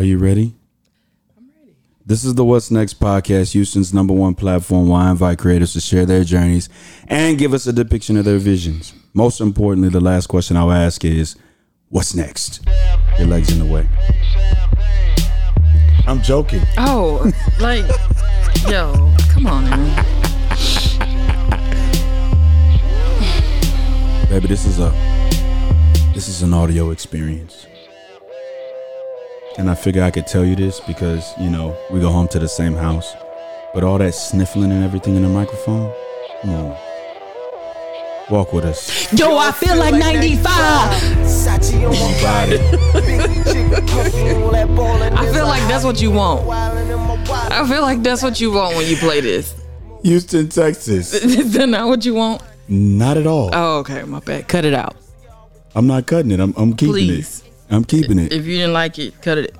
Are you ready? I'm ready. This is the What's Next podcast, Houston's number one platform where I invite creators to share their journeys and give us a depiction of their visions. Most importantly, the last question I'll ask is, What's next? Your legs in the way. I'm joking. Oh, like, yo, come on, man. Baby, this is a this is an audio experience. And I figure I could tell you this because, you know, we go home to the same house. But all that sniffling and everything in the microphone, come on. Walk with us. Yo, I feel like 95. I feel like that's what you want. I feel like that's what you want when you play this. Houston, Texas. Is that not what you want? Not at all. Oh, okay, my bad. Cut it out. I'm not cutting it. I'm, I'm keeping Please. it. I'm keeping it. If you didn't like it, cut it.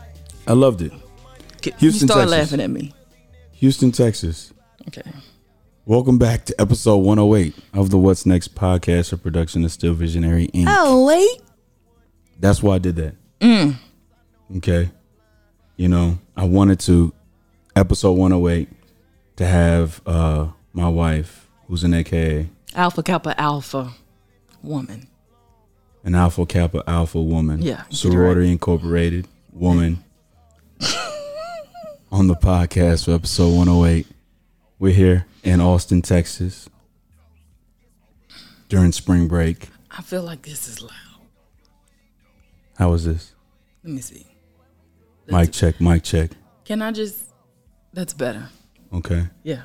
I loved it. Houston, Houston, you start Texas. laughing at me. Houston, Texas. Okay. Welcome back to episode 108 of the What's Next podcast, a production of Still Visionary Inc. Oh wait. That's why I did that. Mm. Okay. You know, I wanted to, episode 108, to have uh my wife, who's an AKA, Alpha Kappa Alpha woman. An Alpha Kappa Alpha woman. Yeah, Sorority Incorporated woman. on the podcast for episode 108. We're here in Austin, Texas during spring break. I feel like this is loud. How was this? Let me see. Mic check, mic check. Can I just? That's better. Okay. Yeah.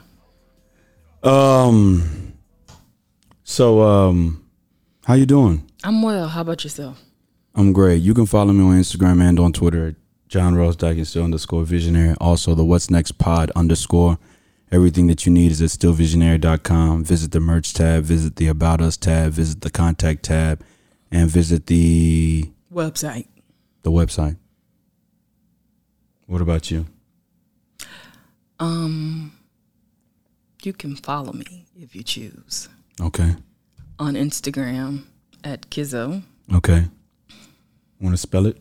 Um. So, um, how you doing? I'm well. How about yourself? I'm great. You can follow me on Instagram and on Twitter at John Ross Dickinson underscore visionary. Also, the What's Next Pod underscore. Everything that you need is at stillvisionary.com. Visit the merch tab, visit the About Us tab, visit the contact tab, and visit the Website. the website. What about you? Um, you can follow me if you choose Okay. On Instagram at Kizzo Okay. Want to spell it?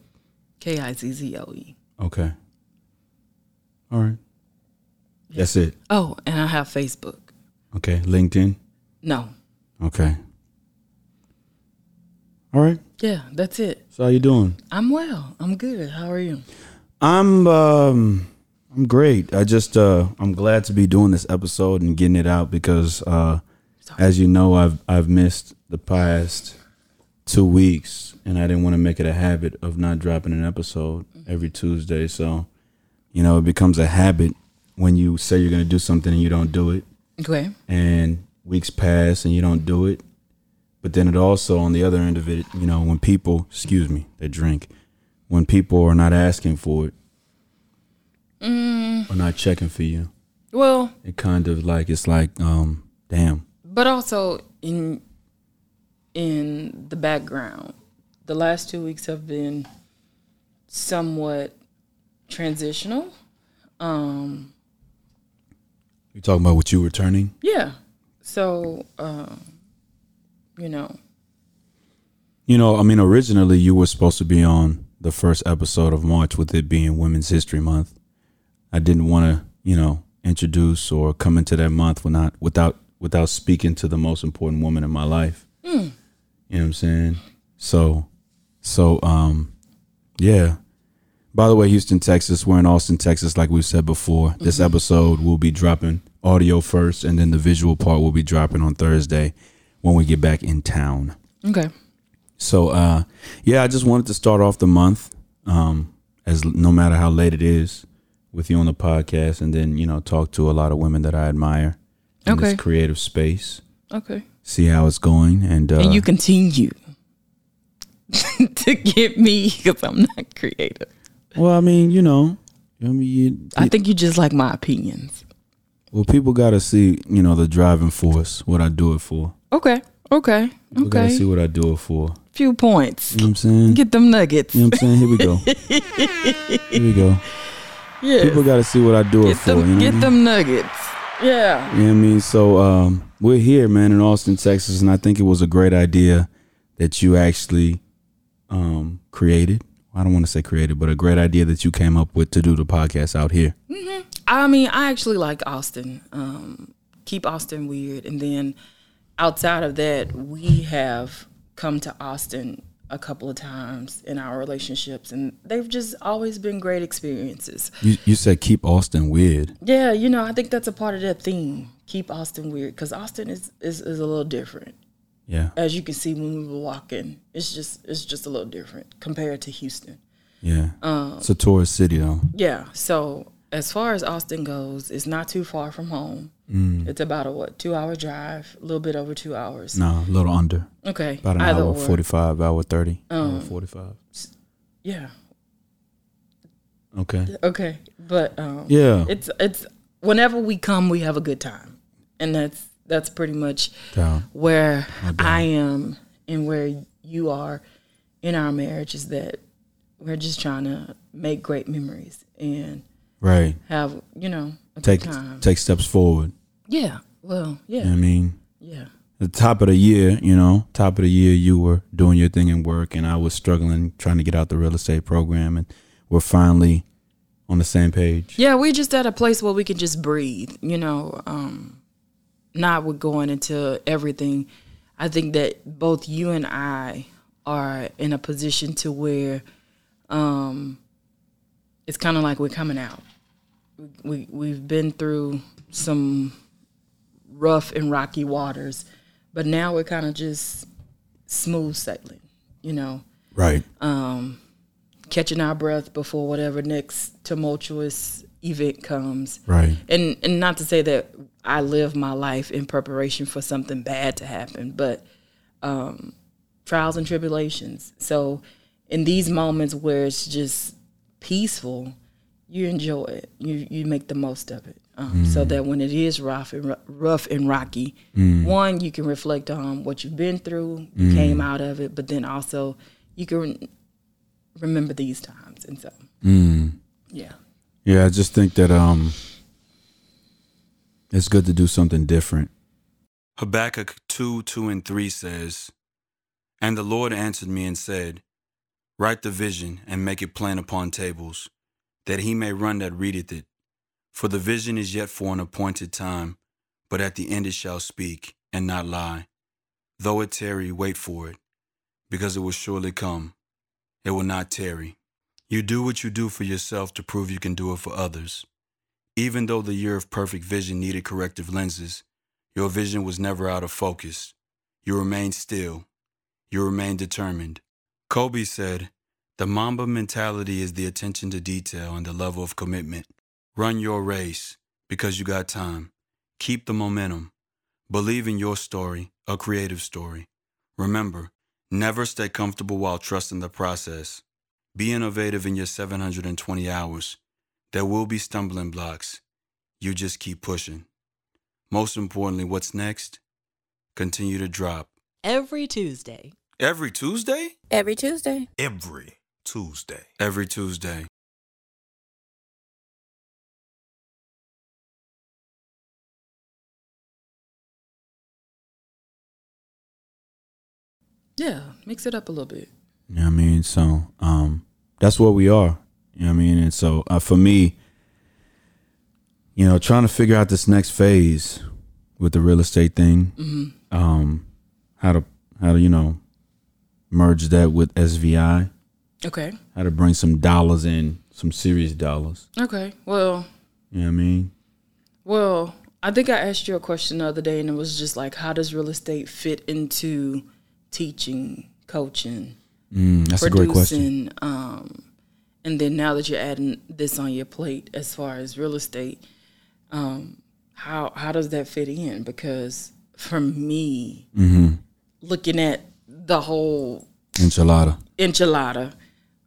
K I Z Z O E. Okay. All right. That's it. Oh, and I have Facebook. Okay. LinkedIn. No. Okay. All right. Yeah, that's it. So how you doing? I'm well. I'm good. How are you? I'm um I'm great. I just uh I'm glad to be doing this episode and getting it out because uh as you know I've I've missed the past 2 weeks and I didn't want to make it a habit of not dropping an episode every Tuesday. So, you know, it becomes a habit when you say you're going to do something and you don't do it Okay. and weeks pass and you don't do it. But then it also, on the other end of it, you know, when people, excuse me, they drink, when people are not asking for it or not checking for you, Well, it kind of like, it's like, um, damn. But also in in the background, the last two weeks have been somewhat transitional. Um, You talking about what you returning? yeah. So, um, you know, You know, I mean, originally you were supposed to be on the first episode of March with it being Women's History Month. I didn't want to, you know, introduce or come into that month without without without speaking to the most important woman in my life. You know what I'm saying? So, so, um, yeah. By the way, Houston, Texas, we're in Austin, Texas, like we've said before. This episode will be dropping audio first, and then the visual part will be dropping on Thursday when we get back in town. okay. So uh yeah, I just wanted to start off the month um as no matter how late it is with you on the podcast and then, you know, talk to a lot of women that I admire in Okay. this creative space, Okay. see how it's going and uh and you continue to get me because I'm not creative. well, I mean, you know, I mean, you, I think you just like my opinions. well, people got to see, you know, the driving force, what I do it for. Okay. Okay. People got to Okay. see what I do it for. Few points. You know what I'm saying? Get them nuggets. you know what I'm saying? Here we go. Here we go. Yeah. People got to see what I do it Get for. them. you know get them nuggets. Yeah. You know what I mean? So um, we're here, man, in Austin, Texas, and I think it was a great idea that you actually um, created I don't want to say created, but a great idea that you came up with to do the podcast out here. I mean, I actually like Austin. Um, keep Austin weird, and then outside of that, we have come to Austin a couple of times in our relationships, and they've just always been great experiences. You you said keep Austin weird. Yeah, you know, I think that's a part of that theme. Keep Austin weird because Austin is, is is a little different. Yeah. As you can see when we were walking, it's just it's just a little different compared to Houston. Yeah. Um, it's a tourist city though. Yeah. So as far as Austin goes, it's not too far from home. Mm. It's about a what two hour drive, a little bit over two hours. No, a little under. Okay, About an either hour or. forty five, hour thirty. Um, hour forty five. Yeah. Okay. Okay, but um, Yeah. it's it's whenever we come, we have a good time, and that's that's pretty much Down. where. I am and where you are in our marriage is that we're just trying to make great memories and Right. have you know Take take steps forward. yeah. Well, yeah, You know what I mean? yeah. the top of the year, you know, top of the year, you were doing your thing in work, and I was struggling trying to get out the real estate program, and we're finally on the same page. Yeah, we're just at a place where we can just breathe, you know, um, not with going into everything. I think that both you and I are in a position to where um, it's kind of like we're coming out. We, we've been through some rough and rocky waters, but now we're kind of just smooth sailing, you know Right. Um, catching our breath before whatever next tumultuous event comes. Right. And and not to say that I live my life in preparation for something bad to happen, but um, trials and tribulations. So in these moments where it's just peaceful, you enjoy it. You you make the most of it. Um, So that when it is rough and ru- rough and rocky, one you can reflect on what you've been through, you came out of it, but then also you can remember these times. And so, yeah. Yeah, I just think that um, it's good to do something different. Habakkuk 2 2 and 3 says, And the Lord answered me and said, Write the vision and make it plain upon tables, that he may run that readeth it. For the vision is yet for an appointed time, but at the end it shall speak and not lie. Though it tarry, wait for it, because it will surely come. It will not tarry. You do what you do for yourself to prove you can do it for others. Even though the year of perfect vision needed corrective lenses, your vision was never out of focus. You remained still. You remained determined. Kobe said, The Mamba mentality is the attention to detail and the level of commitment. Run your race because you got time. Keep the momentum. Believe in your story, a creative story. Remember, never stay comfortable while trusting the process. Be innovative in your 720 hours. There will be stumbling blocks. You just keep pushing. Most importantly, what's next? Continue to drop. every Tuesday. Every Tuesday? Every Tuesday. every Tuesday. Every Tuesday. Yeah, mix it up a little bit. You know what I mean? So um, that's what we are. You know what I mean? And so uh, for me, you know, trying to figure out this next phase with the real estate thing, um, how to how to you know merge that with SVI, Okay. how to bring some dollars in, some serious dollars. Okay. Well, You know what I mean? well, I think I asked you a question the other day, and it was just like, how does real estate fit into teaching, coaching, Mm, that's a great question. Um, and then now that you're adding this on your plate as far as real estate, um, how how does that fit in? Because for me, Mm-hmm. looking at the whole Enchilada, enchilada,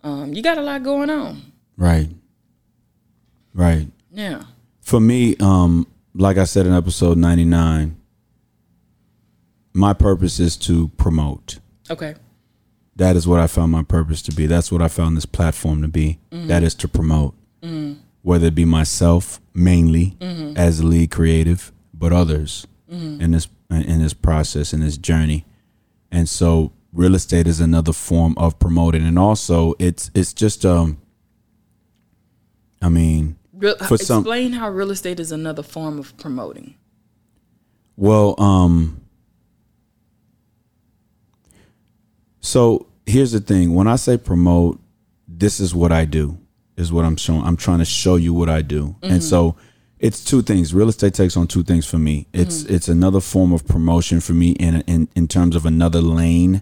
um, you got a lot going on. right? Right. Yeah. for me, um, like I said in episode ninety nine, my purpose is to promote. Okay. That is what I found my purpose to be. That's what I found this platform to be. That is to promote, whether it be myself mainly as the lead creative, but others in this in this process in this journey. And so real estate is another form of promoting, and also it's it's just um. I mean, Real, For some- explain how real estate is another form of promoting. Well, um so here's the thing. When I say promote, this is what I do. Is what I'm showing. I'm trying to show you what I do. And so it's two things. Real estate takes on two things for me. It's it's another form of promotion for me in in in terms of another lane.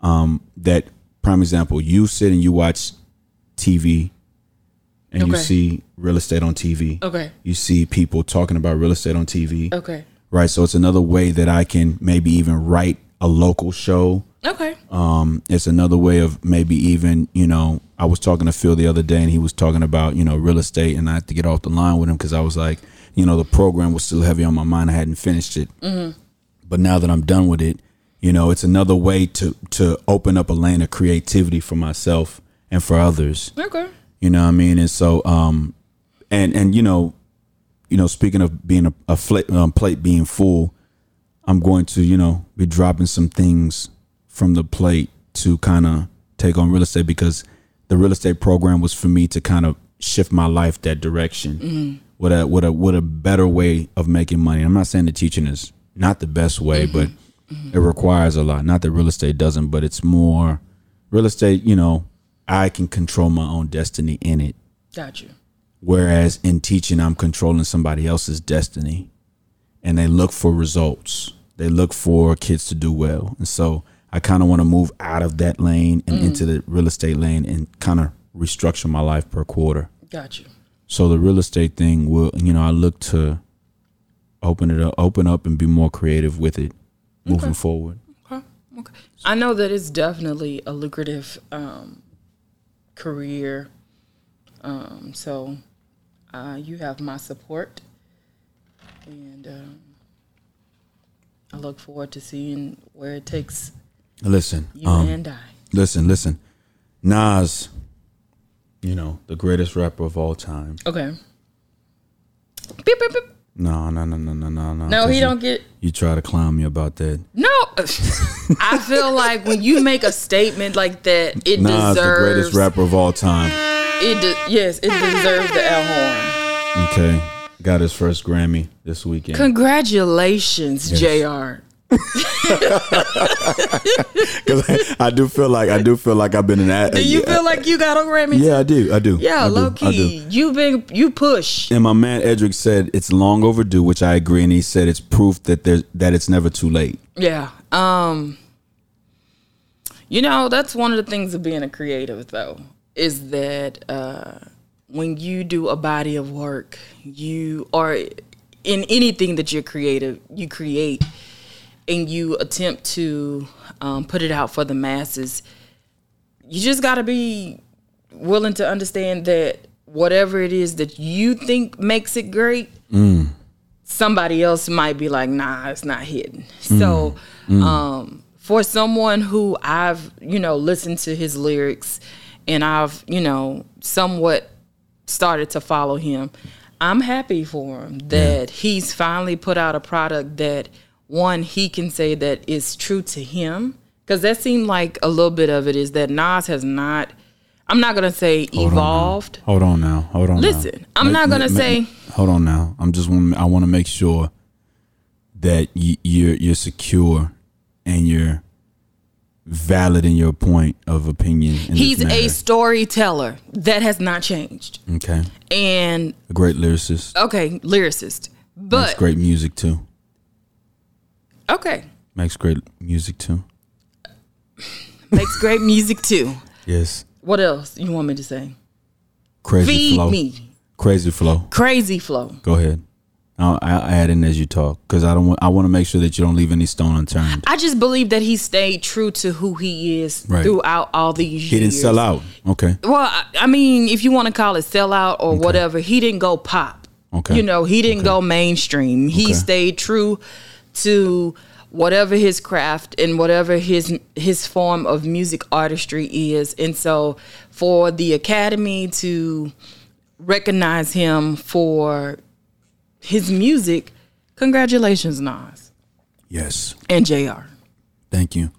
Um that prime example, you sit and you watch TV and you see real estate on TV. Okay. You see people talking about real estate on TV Okay. right? So it's another way that I can maybe even write a local show. Okay. Um, it's another way of maybe even you know I was talking to Phil the other day and he was talking about you know real estate and I had to get off the line with him because I was like you know the program was still heavy on my mind I hadn't finished it, but now that I'm done with it, you know it's another way to to open up a lane of creativity for myself and for others. Okay. You know what I mean? And so, um, and and you know, you know, speaking of being a, a fla- um, plate being full, I'm going to you know be dropping some things from the plate to kind of take on real estate because the real estate program was for me to kind of shift my life that direction mm-hmm. with a with a with a better way of making money. I'm not saying the teaching is not the best way, mm-hmm. but mm-hmm. it requires a lot. Not that real estate doesn't, but it's more real estate. You know, I can control my own destiny in it. Got you. Whereas in teaching, I'm controlling somebody else's destiny, and they look for results. They look for kids to do well, and so I kind of want to move out of that lane and into the real estate lane and kind of restructure my life per quarter. Got you. So the real estate thing will, you know, I look to open it up, open up, and be more creative with it moving forward. Okay. Okay. I know that it's definitely a lucrative um, career. Um, so uh, you have my support, and um, I look forward to seeing where it takes Listen, you um, and I. listen, listen. Nas, you know, the greatest rapper of all time. Okay. Beep, beep, beep. No, no, no, no, no, no, no. No, he don't get. You try to clown me about that. No, I feel like when you make a statement like that, it Nas, the deserves. greatest rapper of all time. It de- yes, it deserves the L horn. Okay, got his first Grammy this weekend. Congratulations, Jr. 'Cause I do feel like I do feel like I've been an. ad- Do you feel like you got a Grammy? Yeah, I do. I do. Yeah, I low do, key, You've been you push. And my man Edric said it's long overdue, which I agree, and he said it's proof that there's that it's never too late. Yeah. Um You know, that's one of the things of being a creative though, is that uh when you do a body of work, you are in anything that you're creative, you create and you attempt to um, put it out for the masses, you just got to be willing to understand that whatever it is that you think makes it great, somebody else might be like, nah, it's not hidden. So, um, for someone who I've, you know, listened to his lyrics and I've, you know, somewhat started to follow him, I'm happy for him that he's finally put out a product that one he can say that is true to him. Because that seemed like a little bit of it is that Nas has not. I'm not gonna say evolved. Hold on now. Hold on. now. Listen, I'm not gonna say- Hold on now. I'm just want. I want to make sure that you, you're you're secure and you're valid in your point of opinion. He's a storyteller that has not changed, okay. and A great lyricist. okay, lyricist. But great music too. Okay, Makes great music too. makes great music too. Yes. What else you want me to say? Crazy Feed flow. me, Crazy flow. crazy flow. Go ahead. I'll, I'll add in as you talk because I don't want. I want to make sure that you don't leave any stone unturned. I just believe that he stayed true to who he is Right. throughout all these years. He didn't sell out. Okay. Well, I- mean, if you want to call it sellout or whatever, he didn't go pop. Okay. You know, he didn't go mainstream. He Okay. stayed true to whatever his craft and whatever his his form of music artistry is. And so for the academy to recognize him for his music, congratulations Nas Yes. and JR. Thank you.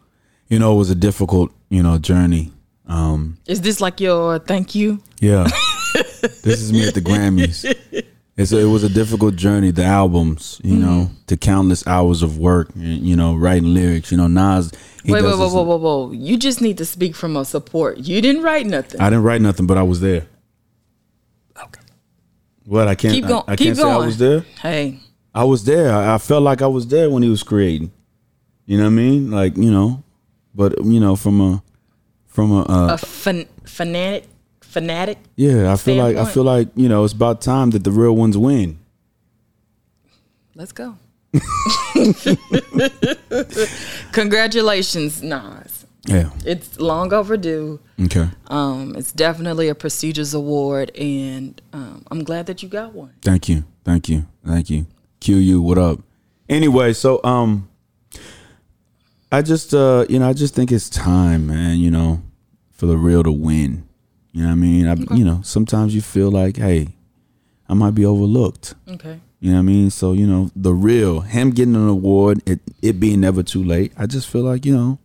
You know, it was a difficult, you know, journey. Um, Is this like your thank you? yeah. this is me at the Grammys. It's a, it was a difficult journey. The albums, you know, the countless hours of work, and, you know, writing lyrics. You know, Nas. He Wait, wait, whoa, whoa, whoa, whoa! You just need to speak from a support. You didn't write nothing. I didn't write nothing, but I was there. okay. What I can't. Keep going. I, I Keep can't say I was there. Hey, I was there. I, I felt like I was there when he was creating. You know what I mean? Like you know, but you know, from a from a uh, a fan, fanatic, fanatic. yeah, I feel like I feel like you know it's about time that the real ones win. Let's go. Congratulations, Nas. Yeah. It's long overdue. Okay. Um, it's definitely a prestigious award, and um, I'm glad that you got one. Thank you. Thank you. Thank you. QU, what up? Anyway, so um I just uh you know, I just think it's time, man, you know, for the real to win. You know what I mean? I you know, sometimes you feel like, hey, I might be overlooked. Okay. You know what I mean? So, you know, the real, him getting an award, it, it being never too late, I just feel like, you know,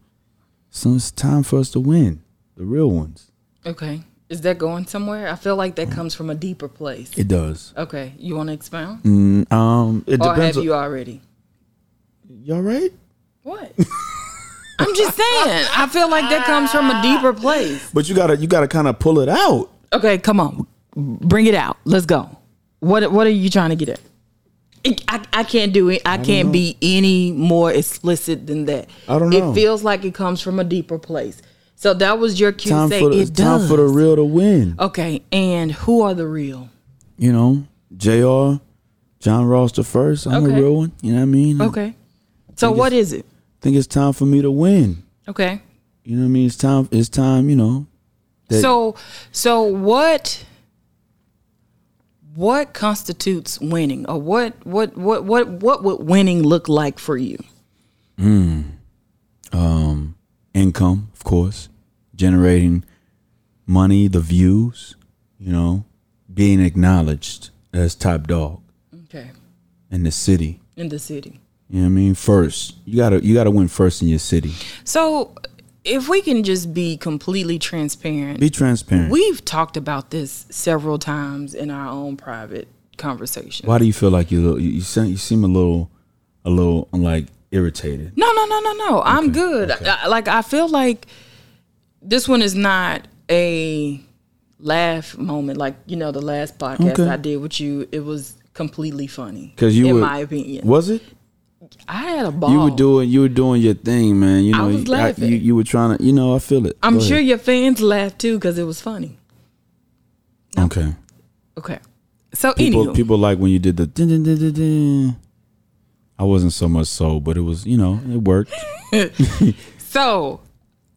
so it's time for us to win. The real ones. Okay. Is that going somewhere? I feel like that comes from a deeper place. It does. Okay. You want to expound? Mm, um it Or depends have on, you already? you all right? What? I'm just saying. I feel like that comes from a deeper place. But you gotta you gotta kind of pull it out. Okay, come on. Bring it out. Let's go. What What are you trying to get at? It- I, I can't do it. I, can't know. be any more explicit than that. I don't know. It feels like it comes from a deeper place. So that was your cue Time say for the it time does. for the real to win. okay, and who are the real? You know, Jr. John Ross the first. I'm Okay. a real one. You know what I mean? Okay. So what is it? Think it's time for me to win. Okay. You know what I mean? It's time. It's time. You know. So so what what constitutes winning or what what what what what would winning look like for you? Hmm. Um, income, of course, generating money, the views. You know, being acknowledged as top dog Okay. in the city. In the city. You know what I mean? First, you gotta you gotta win first in your city. So if we can just be completely transparent, Be transparent. we've talked about this several times in our own private conversation. Why do you feel like you you you seem, you seem a little a little like irritated? No, no, no, no, no. I'm good. I, I- like I feel like this one is not a laugh moment. Like you know, the last podcast Okay. I did with you, it was completely funny. Because you in were, my opinion, was it? I had a ball. You were doing you were doing your thing, man. You I know, was you, laughing. you you were trying to, you know, I feel it. I'm Go sure ahead. your fans laughed too because it was funny. Okay. Okay. So People anywho, people like when you did the. I wasn't so much so, but it was, you know, it worked. So,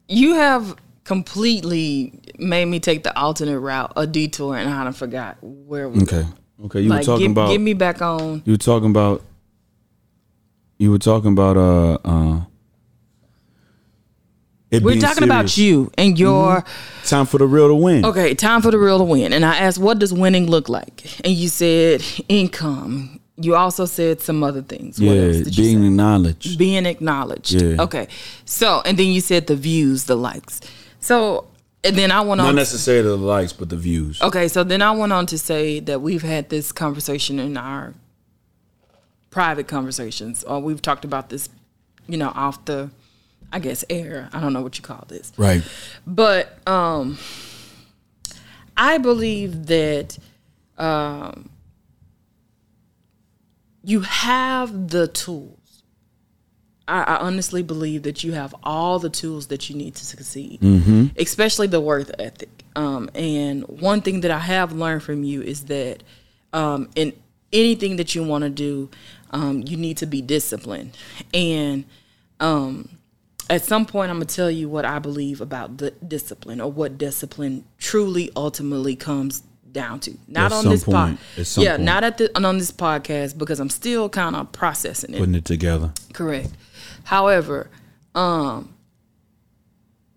you have completely made me take the alternate route, a detour, and I forgot where we Okay. Okay. You like. were talking Get, about get me back on. you were talking about you were talking about uh uh We're talking about you and your Time for the real to win. okay. Time for the real to win. And I asked, what does winning look like? And you said income. You also said some other things. What yeah, else did you being say? acknowledged. being acknowledged. Yeah. Okay. So, and then you said the views, the likes. So, and then I went Not on. Not necessarily the likes, but the views. Okay, so then I went on to say that we've had this conversation in our private conversations, or we've talked about this, you know, off the, I guess, air. I don't know what you call this, Right. but um, I believe that um, you have the tools. I, I honestly believe that you have all the tools that you need to succeed, especially the worth ethic. Um, and one thing that I have learned from you is that um, in anything that you want to do, um, you need to be disciplined. And um, at some point, I'm gonna tell you what I believe about the discipline or what discipline truly, ultimately comes down to. Not At on this point. Some yeah, point. not at the on this podcast because I'm still kind of processing it. Putting it together. Correct. However, um,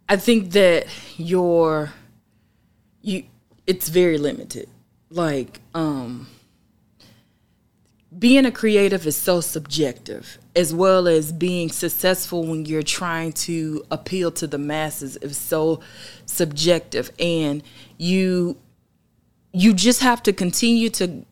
I think that your you it's very limited. Like, um, being a creative is so subjective as well as being successful when you're trying to appeal to the masses is so subjective. And you you just have to continue to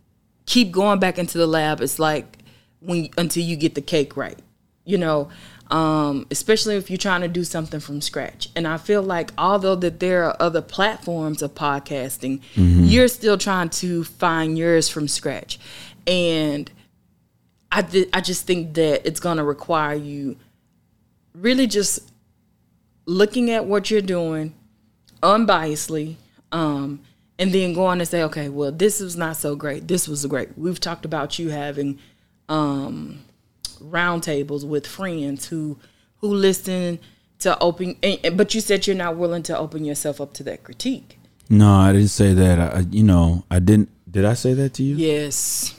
keep going back into the lab. It's like when until you get the cake right you know um, especially if you're trying to do something from scratch. And i feel like although that there are other platforms of podcasting you're still trying to find yours from scratch and I, th- I just think that it's going to require you really just looking at what you're doing unbiasedly um, and then going to say okay well this was not so great this was great we've talked about you having um, roundtables with friends who who listen to open and, but you said you're not willing to open yourself up to that critique No, I didn't say that. I- you know, I didn't. Did I say that to you? yes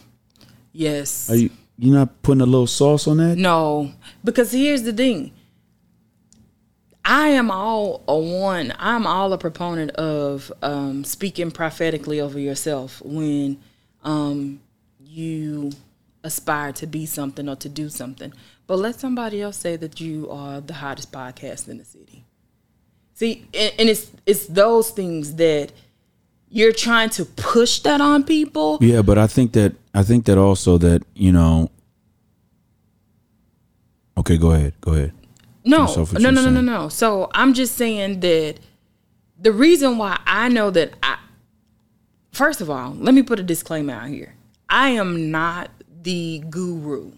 yes Are you you not putting a little sauce on that? No, because here's the thing. I am all a one. I'm all a proponent of um, speaking prophetically over yourself when um, you aspire to be something or to do something. But let somebody else say that you are the hottest podcast in the city. See, and, and it's it's those things that you're trying to push that on people. Yeah, but I think that I think that also that you know. Okay, go ahead. Go ahead. No, no, no, no, no, no. So I'm just saying that the reason why I know that I, first of all, let me put a disclaimer out here. I am not the guru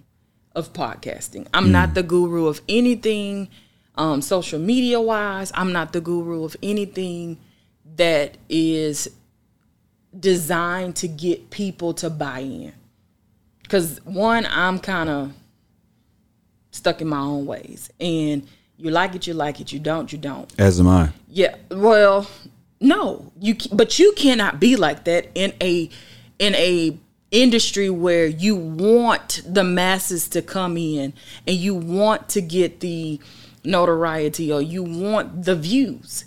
of podcasting. I'm Mm. not the guru of anything um, social media wise. I'm not the guru of anything that is designed to get people to buy in. Because one, I'm kind of stuck in my own ways. And you like it, you like it. You don't, you don't. As am I. Yeah. Well, no, you. But you cannot be like that in a in a industry where you want the masses to come in and you want to get the notoriety or you want the views.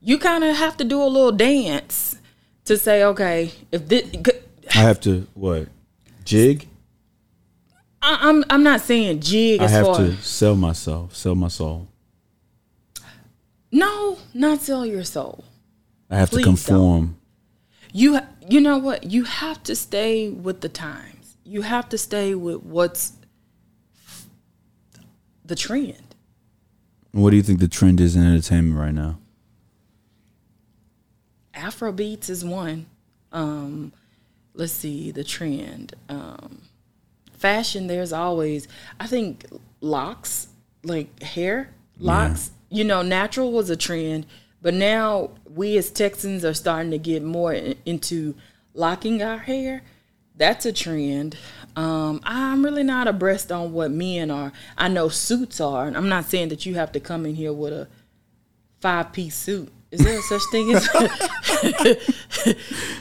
You kind of have to do a little dance to say, okay, if this. I have to what? Jig. I- I'm I'm not saying jig I have far to sell myself, sell my soul. no, not sell your soul. I have Please to conform. you you know what you have to stay with the times you have to stay with what's the trend What do you think the trend is in entertainment right now? Afro beats is one. Um let's see the trend. Um fashion there's always i think locks like hair locks you know natural was a trend but now we as texans are starting to get more in- into locking our hair. That's a trend. Um, i'm really not abreast on what men are. I know suits are and i'm not saying that you have to come in here with a five piece suit is there a such thing as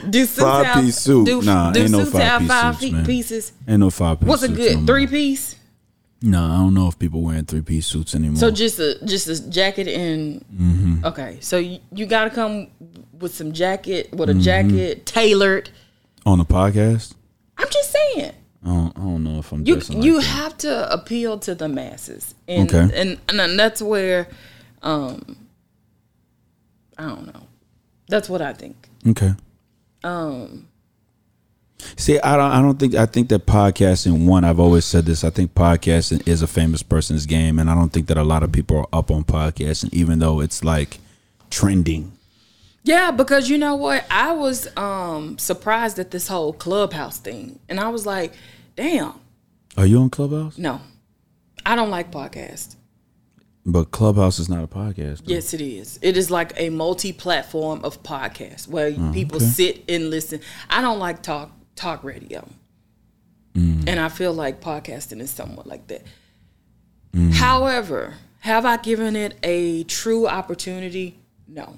do Five-piece suit. Do, Nah, do ain't no suits have five-piece five suits, pe- pieces? Ain't no five piece. What's a good no three piece? No, I don't know if people wearing three piece suits anymore. So just a just a jacket and Mm-hmm. okay. So you, you got to come with some jacket with a Mm-hmm. jacket tailored. on the podcast, I'm just saying. I don't, I don't know if I'm You like you have to appeal to the masses, and Okay. and and that's where, um, I don't know. That's what I think. Okay. Um, See, I don't. I don't think. I think that podcasting. One, I've always said this. I think podcasting is a famous person's game, and I don't think that a lot of people are up on podcasting, even though it's like trending. Yeah, because you know what? I was um surprised at this whole clubhouse thing. And I was like, damn, Are you on Clubhouse? no. I don't like podcasts. But Clubhouse is not a podcast. though. Yes, it is. It is like a multi-platform of podcasts where oh, people okay. sit and listen. I don't like talk talk radio. Mm. And I feel like podcasting is somewhat like that. Mm. However, have I given it a true opportunity? No.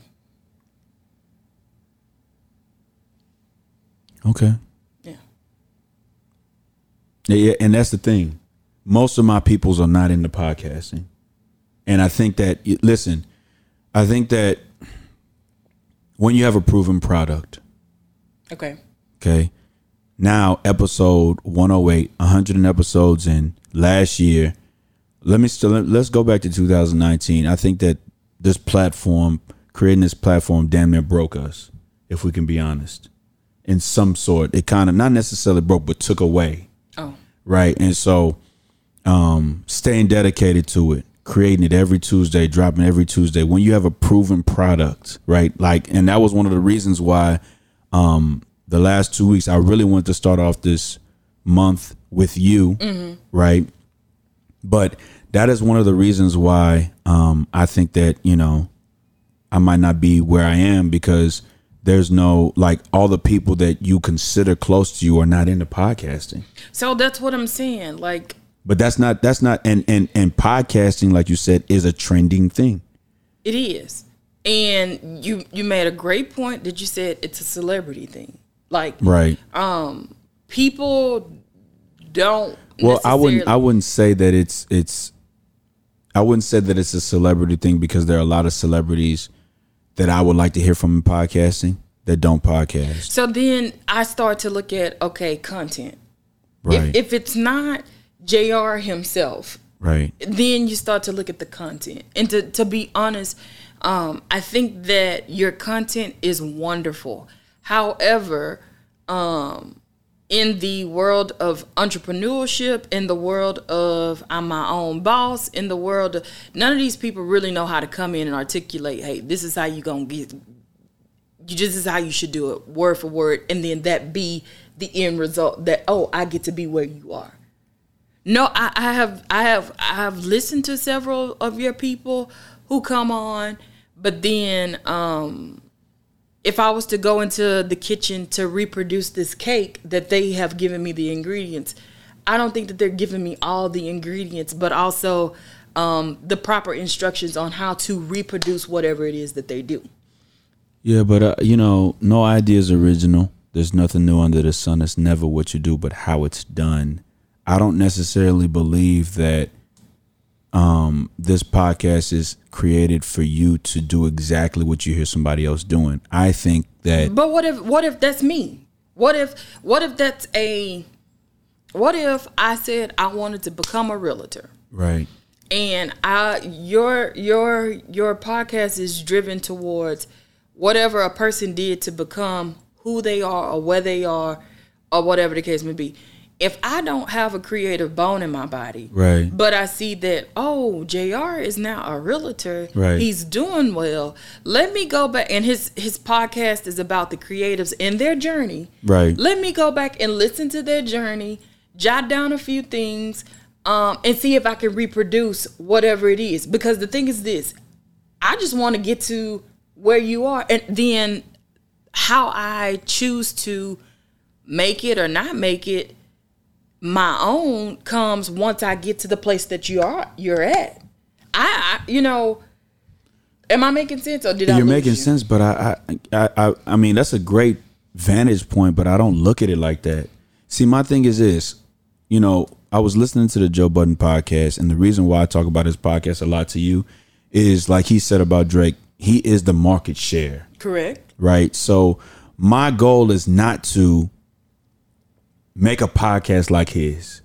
Okay. Yeah. Yeah, yeah, and that's the thing. Most of my peoples are not into podcasting, and I think that listen, I think that when you have a proven product, Okay. okay, now episode 108, 100 episodes in last year. Let me still let's go back to 2019. I think that this platform, creating this platform, damn near broke us, if we can be honest. In some sort, it kind of not necessarily broke, but took away. Oh, right? And so, um, staying dedicated to it, creating it every Tuesday, dropping every Tuesday. When you have a proven product, right? Like, and that was one of the reasons why, um, the last two weeks I really wanted to start off this month with you, right? But that is one of the reasons why um, I think that you know I might not be where I am because there's no like all the people that you consider close to you are not into podcasting. so that's what I'm saying. Like, But that's not that's not and and and podcasting, like you said, is a trending thing. it is, and you you made a great point that you said it's a celebrity thing. Like, Right. um, people don't. well, I wouldn't I wouldn't say that it's it's I wouldn't say that it's a celebrity thing because there are a lot of celebrities that I would like to hear from in podcasting that don't podcast. So then I start to look at okay, content. Right. If, if it's not Jr. himself, right. then you start to look at the content. And to, to be honest, um, I think that your content is wonderful. However, um, in the world of entrepreneurship, in the world of I'm my own boss, in the world of none of these people really know how to come in and articulate, hey, this is how you're gonna get you this is how you should do it, word for word, and then that be the end result that oh, I get to be where you are. No, I, I have I have I have listened to several of your people who come on, but then um if I was to go into the kitchen to reproduce this cake that they have given me the ingredients, I don't think that they're giving me all the ingredients, but also um, the proper instructions on how to reproduce whatever it is that they do. Yeah, but uh, you know, no idea is original. There's nothing new under the sun. It's never what you do, but how it's done. I don't necessarily believe that um, this podcast is created for you to do exactly what you hear somebody else doing. I think that But what if what if that's me? What if what if that's a what if I said I wanted to become a realtor? right, and I your your your podcast is driven towards whatever a person did to become who they are or where they are or whatever the case may be. If I don't have a creative bone in my body, Right. but I see that oh, Jr. is now a realtor, Right. he's doing well. Let me go back and his his podcast is about the creatives and their journey. Right. Let me go back and listen to their journey, jot down a few things, um, and see if I can reproduce whatever it is. Because the thing is this, I just want to get to where you are, and then how I choose to make it or not make it my own comes once I get to the place that you are you're at. I, I you know, am I making sense or did I you're making you? sense. But I, I, I, I, I mean, that's a great vantage point. But I don't look at it like that. See, my thing is this. You know, I was listening to the Joe Budden podcast, and the reason why I talk about his podcast a lot to you is like he said about Drake. He is the market share. Correct. right? So my goal is not to make a podcast like his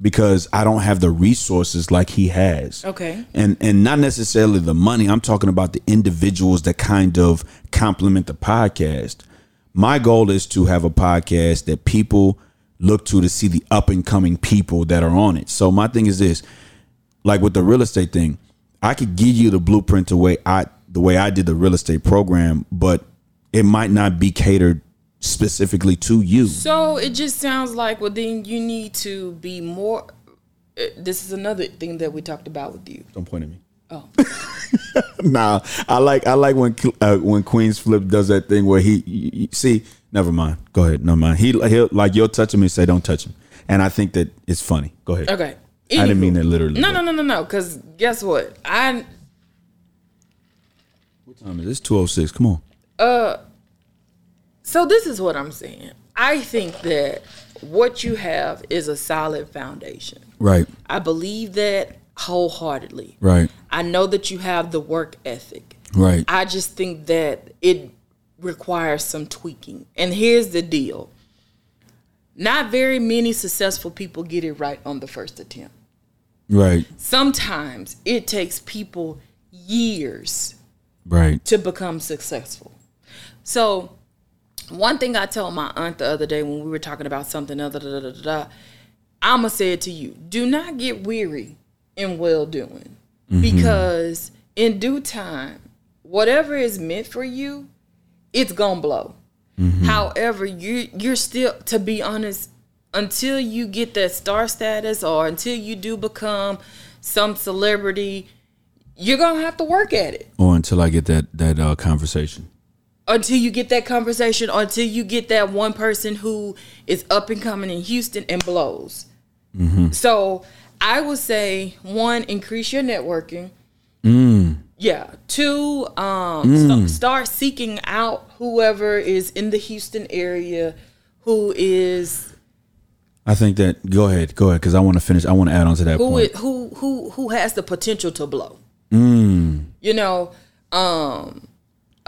because I don't have the resources like he has. Okay. And and not necessarily the money. I'm talking about the individuals that kind of complement the podcast. My goal is to have a podcast that people look to to see the up and coming people that are on it. So my thing is this, like with the real estate thing, I could give you the blueprint the way I the way I did the real estate program, but it might not be catered specifically to you. So it just sounds like, well, then you need to be more. uh, This is another thing that we talked about with you. Don't point at me. Oh, nah, I like I like when uh, when Queenzflip does that thing where he you- you- see. Never mind. Go ahead. Never mind. He he'll like you'll touch him and say don't touch him, and I think that it's funny. Go ahead. okay. I didn't mean that literally. No, no, no, no, no. Because guess what? I What time is it? It's two oh six. Come on. So this is what I'm saying. I think that what you have is a solid foundation. Right. I believe that wholeheartedly. Right. I know that you have the work ethic. Right. I just think that it requires some tweaking. And here's the deal. not very many successful people get it right on the first attempt. Right. Sometimes it takes people years Right. to become successful. So, one thing I told my aunt the other day when we were talking about something other, da, da, da, da, da, I'm gonna say it to you: Do not get weary in well doing, because in due time, whatever is meant for you, it's gonna blow. However, you you're still, to be honest, until you get that star status or until you do become some celebrity, you're gonna have to work at it. Or until I get that that uh, conversation. Until you get that conversation until you get that one person who is up and coming in Houston and blows. So I would say one, increase your networking. Yeah. Two, um, st- start seeking out whoever is in the Houston area who is I think that. Go ahead. Go ahead, because I want to finish. I want to add on to that who point. is, who who who has the potential to blow. You know, um,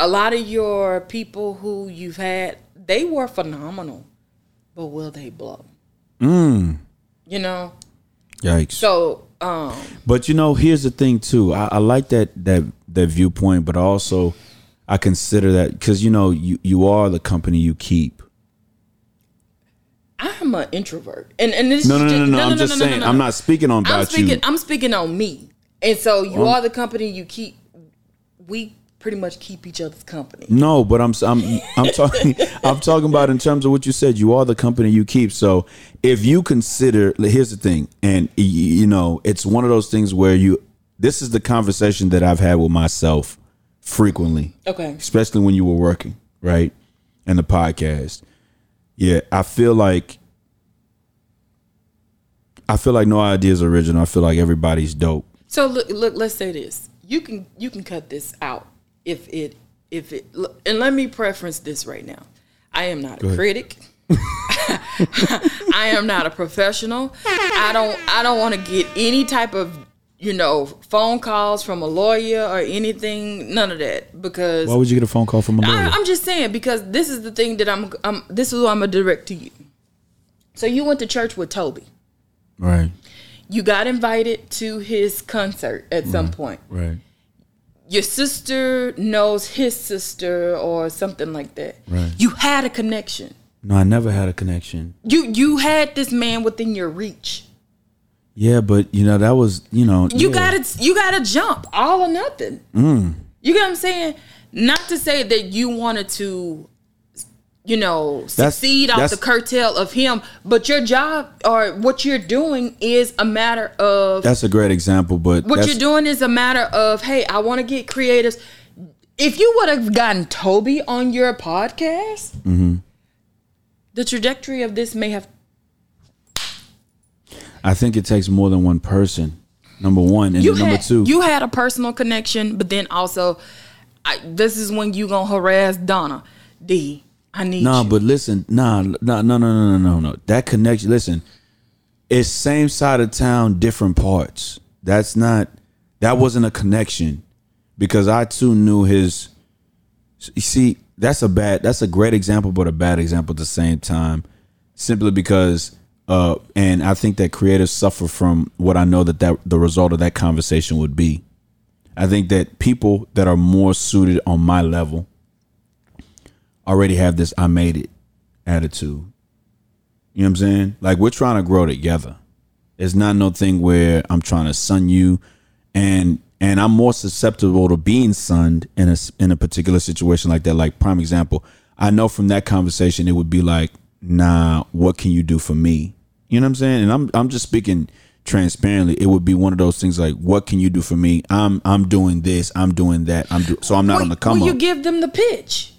a lot of your people who you've had, they were phenomenal, but will they blow? You know, Yikes. so um, But you know, here's the thing too. I, I like that that that viewpoint, but also I consider that because you know you you are the company you keep. I'm an introvert, and and this No, is no, no, just- no. no I'm just saying. I'm not speaking on I'm about speaking. you. I'm speaking on me, and so you Um, are the company you keep. We pretty much keep each other's company. No, but I'm I'm I'm talking I'm talking about in terms of what you said. You are the company you keep. So if you consider, here's the thing, and you know, it's one of those things where you. This is the conversation that I've had with myself frequently, Okay. especially when you were working, right, and the podcast. Yeah, I feel like. I feel like no idea is original. I feel like everybody's dope. So look, look. Let's say this. You can you can cut this out if it if it. And let me preference this right now. I am not a ahead. critic. I am not a professional. I don't I don't want to get any type of you know phone calls from a lawyer or anything. None of that because Why would you get a phone call from a lawyer? I, I'm just saying because this is the thing that I'm. I'm this is what I'm gonna direct to you. So you went to church with Toby. right, You got invited to his concert at some point. right, Your sister knows his sister or something like that. Right. You had a connection. No, I never had a connection. You you had this man within your reach. Yeah, but you know that was you know You yeah. gotta you gotta jump all or nothing. Mm. You get what I'm saying? Not to say that you wanted to, you know, succeed off that's- the curtail of him, but your job or what you're doing is a matter of That's a great example, but what you're doing is a matter of hey, I want to get creatives. If you would have gotten Toby on your podcast, Mm-hmm. the trajectory of this may have I think it takes more than one person. Number one, and number two. you had a personal connection, but then also, I, this is when you gonna harass Donna D. I need nah, you. but listen, nah, no, no, no, no, no, no, no. That connection. Listen, it's same side of town, different parts. That's not. That wasn't a connection, because I too knew his. You see, that's a bad. That's a great example, but a bad example at the same time. Simply because, uh, and I think that creatives suffer from what I know that that the result of that conversation would be. I think that people that are more suited on my level already have this I made it attitude. You know what I'm saying? Like we're trying to grow together. It's not no thing where I'm trying to sun you and and I'm more susceptible to being sunned in a in a particular situation like that. Like prime example, I know from that conversation it would be like, "Nah, what can you do for me?" You know what I'm saying? And I'm I'm just speaking transparently. It would be one of those things like, "What can you do for me?" I'm I'm doing this, I'm doing that. I'm do- so I'm not will, on the come will you give them the pitch?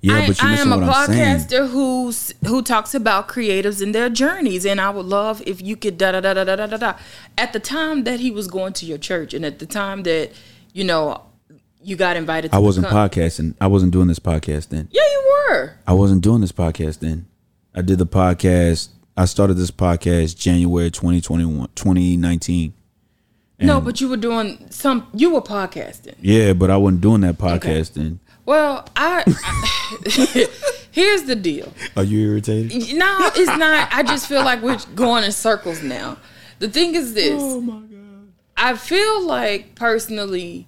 Yeah, I, but you I am a podcaster who's who talks about creatives and their journeys, and I would love if you could da da da da da da da. At the time that he was going to your church, and at the time that you know you got invited, I wasn't become, podcasting. I wasn't doing this podcast then. Yeah, you were. I wasn't doing this podcast then. I did the podcast. I started this podcast January 2021, 2019. And no, but you were doing some. You were podcasting. Yeah, but I wasn't doing that podcasting. Okay. Well, I, I here's the deal. Are you irritated? No, it's not. I just feel like we're going in circles now. The thing is this. Oh my god. I feel like personally,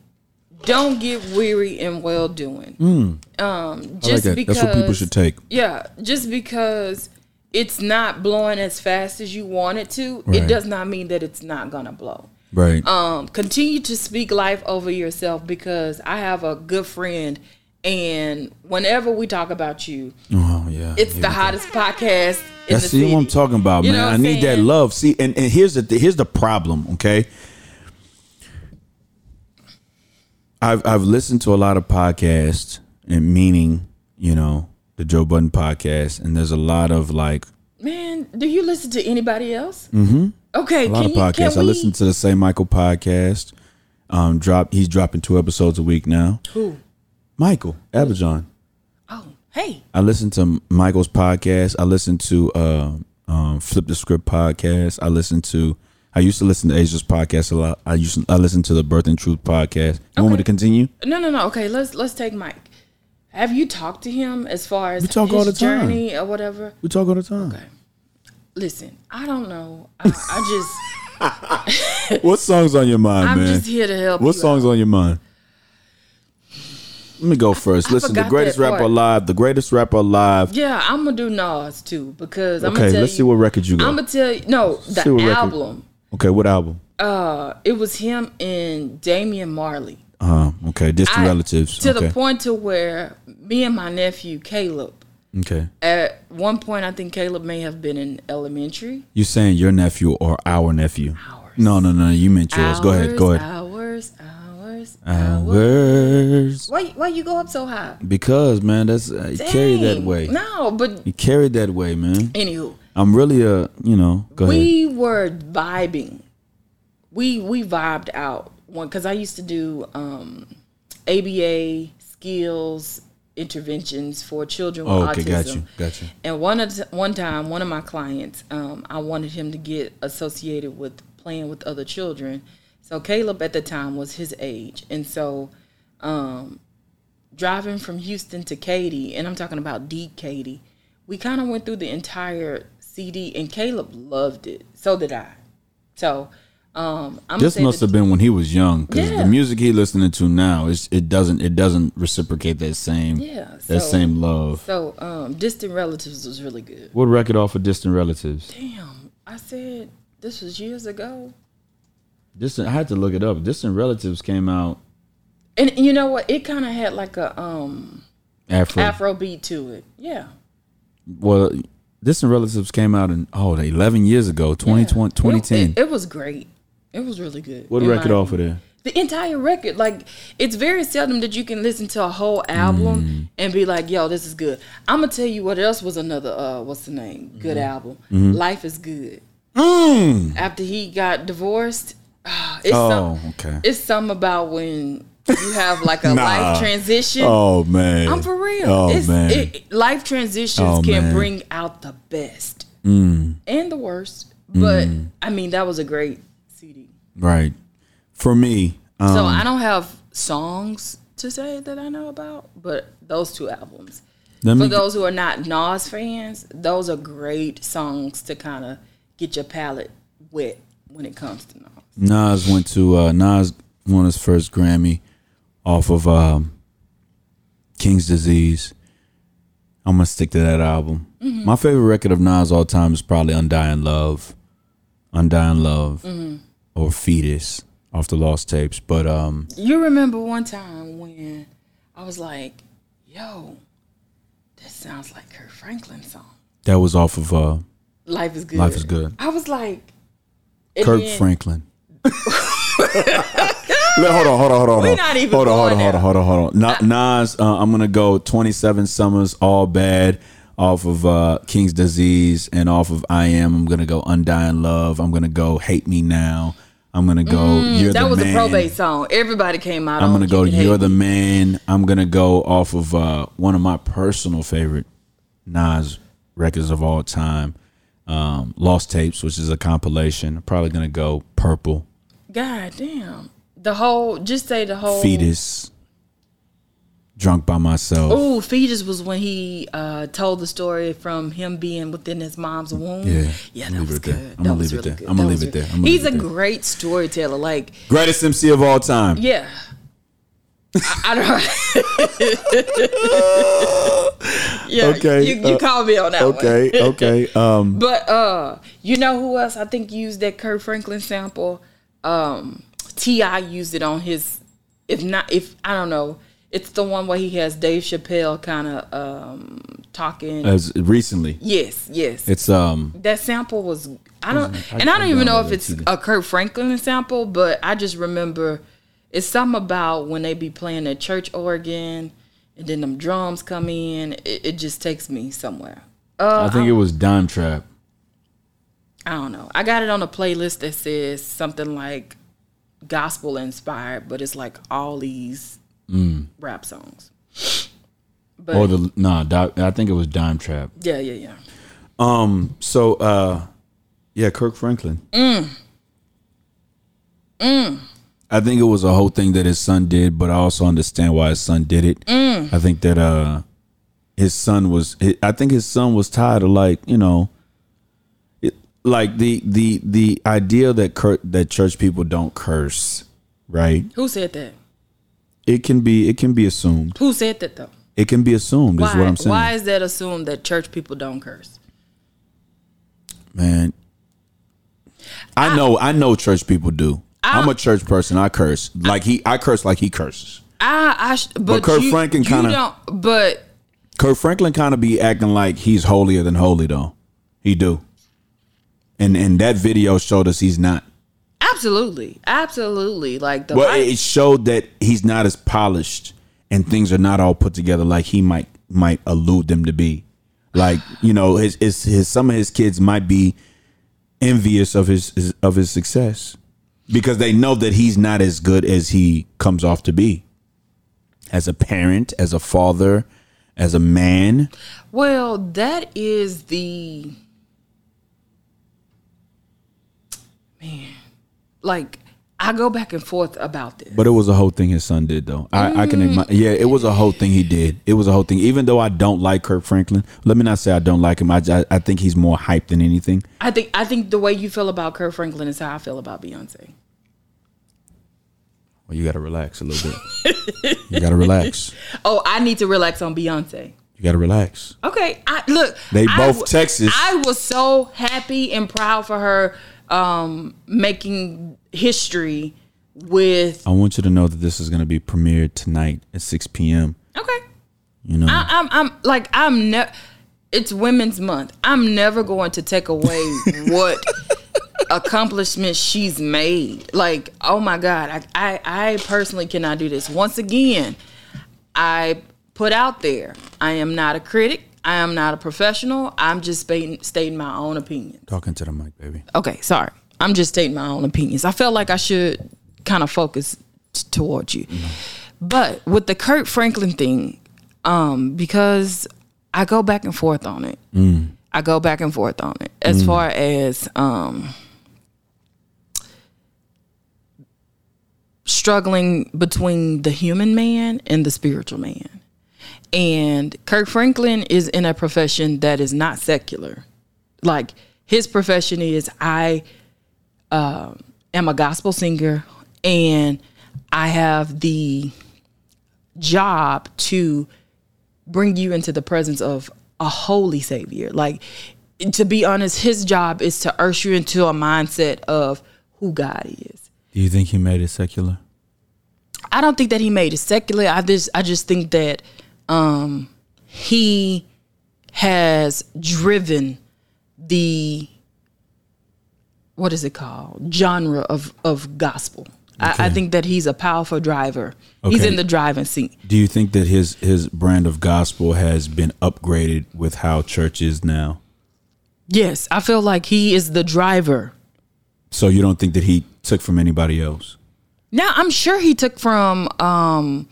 don't get weary in well doing. Um, Mm. Like just that. because That's what people should take. Yeah, just because it's not blowing as fast as you want it to, Right. it does not mean that it's not gonna blow. Right. Um, continue to speak life over yourself because I have a good friend, and whenever we talk about you, oh yeah. it's the hottest podcast in That's the see what I'm talking about, You man. I need that love. See, and, and here's the here's the problem. Okay, I've I've listened to a lot of podcasts, and meaning you know the Joe Budden podcast, and there's a lot of like Man, do you listen to anybody else? Mm-hmm. Okay, a lot can of you, podcasts. I listen to the St. Michael podcast. Um, drop. He's dropping two episodes a week now. Who? Michael Abajon. Oh, hey. I listen to Michael's podcast. I listen to uh, um, Flip the Script podcast. I listen to. I used to listen to Asia's podcast a lot. I used to, I listen to the Birth and Truth podcast. You want me to continue? No, no, no. Okay, let's let's take Mike. Have you talked to him as far as We talk his all the time. journey or whatever? We talk all the time. Okay. Listen, I don't know. I, I just What songs on your mind, I'm man? just here to help you. what songs out. on your mind? Let me go first. I listen, the greatest rapper part. alive. The greatest rapper alive. Yeah, I'm gonna do Nas too because I'm Okay, gonna tell you. let's you, see what record you got. I'm gonna tell you. No, what the record- album. okay, what album? Uh, it was him and Damian Marley. Uh, okay, distant I- relatives. To okay, the point to where me and my nephew Caleb. okay. At one point, I think Caleb may have been in elementary. You're saying your nephew or our nephew? Ours. No, no, no. You meant yours. go ahead. Go ahead. Hours, hours. Why? Why you go up so high? Because man, that's uh, you carry that way. No, but You carry that way, man. anywho, I'm really a, you know. Go ahead. we were vibing. We we vibed out one because I used to do um, ABA skills interventions for children with Oh, okay, autism. got you, got you. And one of the- one time, one of my clients, um, I wanted him to get associated with playing with other children. So Caleb at the time was his age, and so um, driving from Houston to Katy, and I'm talking about deep Katy, we kind of went through the entire CD, and Caleb loved it. So did I. So um, I'm This must have been when he was young, because Yeah. the music he listening to now is it doesn't it doesn't reciprocate that same Yeah, that so- same love. So um, distant relatives was really good. What record off of Distant Relatives? Damn, I said this was years ago. Distant. I had to look it up. Distant Relatives came out And you know what? It kind of had like a um Afro. Afro beat to it. Yeah. Well, Distant Relatives came out in oh, 11 years ago, 2020, Yeah. 2010. It, it was great. It was really good. what record off of there? The entire record. Like it's very seldom that you can listen to a whole album Mm. and be like, "Yo, this is good." I'm gonna tell you what else was another. uh What's the name? Good Mm-hmm. album. Life is good. Mm. After he got divorced, it's Oh, some, okay. It's something about when you have like a Nah. life transition. Oh man. I'm for real. Oh it's, man. It, life transitions Oh, can man. bring out the best Mm. and the worst. But I mean, that was a great CD. right. For me, um, So I don't have songs to say that I know about, but those two albums. For me those who are not Nas fans, those are great songs to kind of get your palate wet when it comes to Nas. Nas went to uh, Nas won his first Grammy off of um, King's Disease. I'm gonna stick to that album. Mm-hmm. My favorite record of Nas all time is probably Undying Love, Undying Love, Mm-hmm. or Fetus off the Lost Tapes. But um, You remember one time when I was like, "Yo, this sounds like Kirk Franklin's song." that was off of uh, Life is good. Life is Good. I was like, Kirk then- Franklin. Look, hold on, hold on, hold on. We're hold not even hold on, hold on, hold on, hold on, hold on. Na- Nas, uh, I'm gonna go 27 Summers, All Bad, off of uh, King's Disease, and off of I Am. I'm gonna go Undying Love. I'm gonna go Hate Me Now. I'm gonna go You're Mm, That the was Man. a probate song. Everybody came out. I'm gonna go You You're the Me. Man. I'm gonna go off of uh, one of my personal favorite Nas records of all time, um, Lost Tapes, which is a compilation. I'm probably gonna go Purple, God damn. The whole, just say the whole Fetus. drunk by myself. Oh, fetus was when he uh, told the story from him being within his mom's womb. Yeah. yeah, that was leave it there. good. I'm gonna leave it there. I'm gonna leave it there. He's a leave it there. great storyteller. Like, Greatest MC of all time. yeah. I, I don't. Know. Yeah. Okay, You, you uh, called me on that one. Okay, okay. Um, But uh, you know who else I think used that Kirk Franklin sample? Um, T.I. used it on his. If not, if I don't know, it's the one where he has Dave Chappelle kind of um talking. as recently, yes, yes. it's um, that sample was I don't I- and I don't even know if it's it a Kirk Franklin sample, but I just remember it's something about when they be playing at church organ and then them drums come in. It, it just takes me somewhere. Uh, I think it was Dime Trap. I don't know. I got it on a playlist that says something like gospel inspired, but it's like all these rap songs. But Or the nah, I think it was Dime Trap. yeah, yeah, yeah. Um, so uh, yeah, Kirk Franklin. Mm. I think it was a whole thing that his son did, but I also understand why his son did it. Mm. I think that uh, his son was. I think his son was tired of like you know, it, like the the the idea that cur- that church people don't curse, right? Who said that? It can be it can be assumed. Who said that though? It can be assumed. Is Why? what I'm saying. Why is that assumed that church people don't curse? man. I know, I know church people do. I, am a church person. I curse like he. I curse like he curses. I, I, sh- but, Kirk you, Franklin kinda- But Kirk Franklin kind of be acting like he's holier than holy though. He do. And and that video showed us he's not. absolutely, absolutely, like the Well, it showed that he's not as polished and things are not all put together like he might might allude them to be. Like you know, his his, his some of his kids might be envious of his, his of his success because they know that he's not as good as he comes off to be. As a parent, as a father, as a man, well, that is the man. Like I go back and forth about this. But it was a whole thing his son did, though. I, I can, Mm. admi- yeah, it was a whole thing he did. It was a whole thing. Even though I don't like Kirk Franklin, let me not say I don't like him. I, I, I think he's more hype than anything. I think I think the way you feel about Kirk Franklin is how I feel about Beyonce. Well, you got to relax a little bit. you got to relax. Oh, I need to relax on Beyonce. You got to relax. Okay, I look. They both w- Texas. I was so happy and proud for her um, making history with. I want you to know that this is going to be premiered tonight at 6 p.m. Okay, You know, I, I'm I'm like I'm never. It's Women's Month. I'm never going to take away what accomplishments she's made. Like, oh my God, I, I I personally cannot do this. Once again, I put out there. I am not a critic. I am not a professional. I'm just stating, stating my own opinion. talking to the mic, baby. Okay, sorry. I'm just stating my own opinions. I felt like I should kind of focus t- towards you. But with the Kirk Franklin thing, um, because I go back and forth on it. I go back and forth on it as far as um, struggling between the human man and the spiritual man. And Kirk Franklin is in a profession that is not secular. Like his profession is I um, am a gospel singer and I have the job to bring you into the presence of a holy savior. Like to be honest, his job is to usher you into a mindset of who God is. Do you think he made it secular? I don't think that he made it secular. I just I just think that um he has driven the what is it called? Genre of of gospel. I, I think that he's a powerful driver. He's in the driving seat. Do you think that his his brand of gospel has been upgraded with how church is now? Yes, I feel like he is the driver. So you don't think that he took from anybody else? Now I'm sure he took from um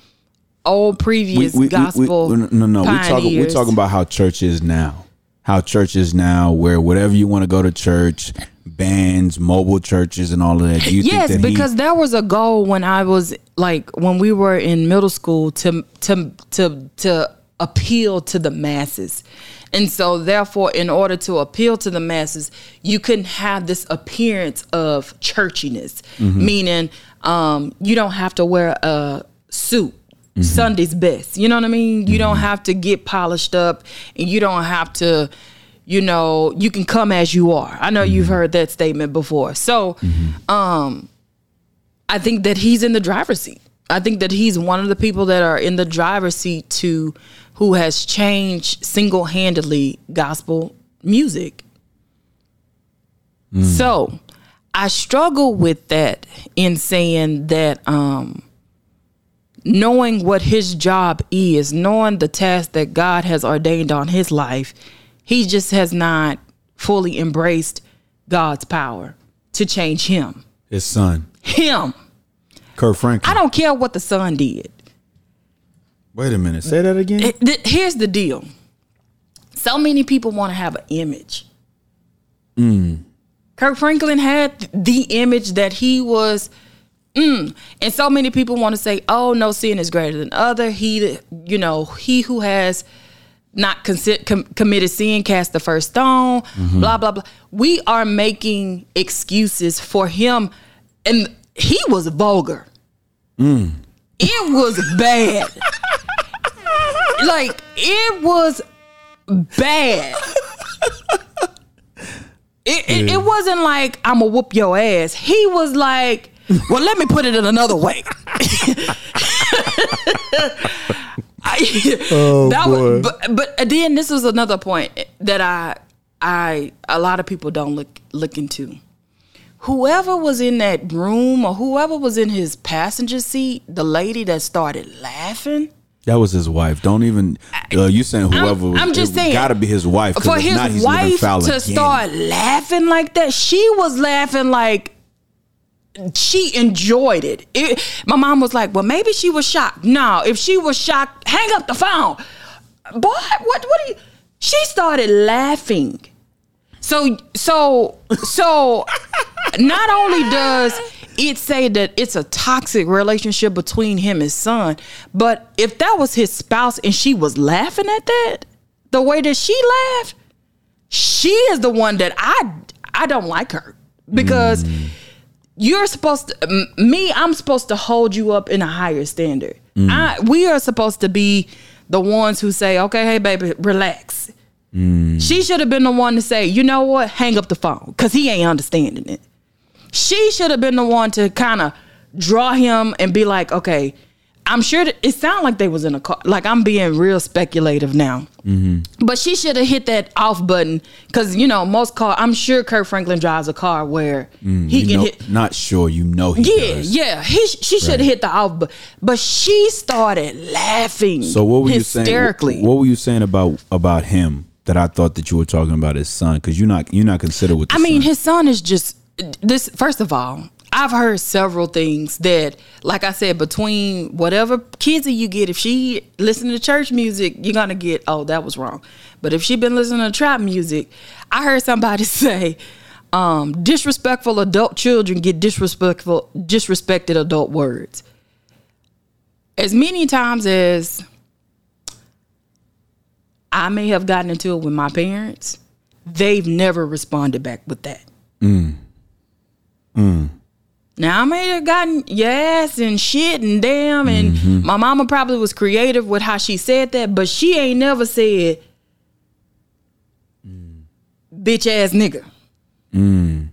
old previous gospel. no, no, no. We're talking. We're talking about how church is now. how church is now, where whatever you want to go to church, bands, mobile churches, and all of that. Do you yes, think that because there was a goal when I was like when we were in middle school to to to to appeal to the masses. And so therefore in order to appeal to the masses, you couldn't have this appearance of churchiness, meaning um, you don't have to wear a suit. Mm-hmm. Sunday's best. You know what I mean? You don't mm-hmm. have to get polished up and you don't have to you know, you can come as you are. I know you've mm-hmm. heard that statement before. So, um, I think that he's in the driver's seat. I think that he's one of the people that are in the driver's seat to who has changed single handedly gospel music. Mm. So I struggle with that in saying that um, knowing what his job is, knowing the task that God has ordained on his life, he just has not fully embraced God's power to change him. his son, Him. Kirk Franklin? I don't care what the son did. Wait a minute. Say that again. Here's the deal. So many people want to have an image. Mm. Kirk Franklin had the image that he was, mm, and so many people want to say, "Oh, no sin is greater than other." He, you know, he who has not consi- com- committed sin cast the first stone. Blah blah blah. We are making excuses for him, and he was vulgar. It was bad. like it was bad. It, it, it wasn't like I'm gonna whoop your ass. He was like, well, let me put it in another way. I, Oh, that boy. Was, but but then this was another point that I I a lot of people don't look look into. Whoever was in that room or whoever was in his passenger seat, the lady that started laughing. That was his wife. Don't even. Uh, you saying whoever? I'm, was, I'm just it saying. Got to be his wife. 'cause For his not, he's wife foul to again. start laughing like that, she was laughing like she enjoyed it. it. My mom was like, "Well, maybe she was shocked." No, if she was shocked, hang up the phone. Boy, what? What? Are you? She started laughing. So, so, so. not only does it say that it's a toxic relationship between him and his son, but if that was his spouse and she was laughing at that, the way that she laughed, she is the one that I I don't like her because mm. You're supposed to me I'm supposed to hold you up in a higher standard. Mm. I we are supposed to be the ones who say, "Okay, hey baby, relax." Mm. She should have been the one to say, "You know what? Hang up the phone cuz he ain't understanding it." She should have been the one to kind of draw him and be like, "Okay, I'm sure it sounded like they was in a car. Like I'm being real speculative now. Mm-hmm. But she should have hit that off button because you know most car. I'm sure Kirk Franklin drives a car where mm, he You can know, hit. Not sure. You know he Yeah, does. yeah. He she should have hit the off button, but she started laughing. So what were you saying? hysterically? What were you saying about about him that I thought that you were talking about his son? Because you're not you're not considered with. The I mean, son. his son is just this. First of all, I've heard several things that, like I said, between whatever kids you get, if she listening to church music, you're gonna get, oh, that was wrong. But if she been listening to trap music, I heard somebody say, um, disrespectful adult children get disrespectful, disrespected adult words. As many times as I may have gotten into it with my parents, they've never responded back with that. Now I may have gotten yes and shit and damn, and mm-hmm. my mama probably was creative with how she said that, but she ain't never said mm. bitch ass nigga. Mm.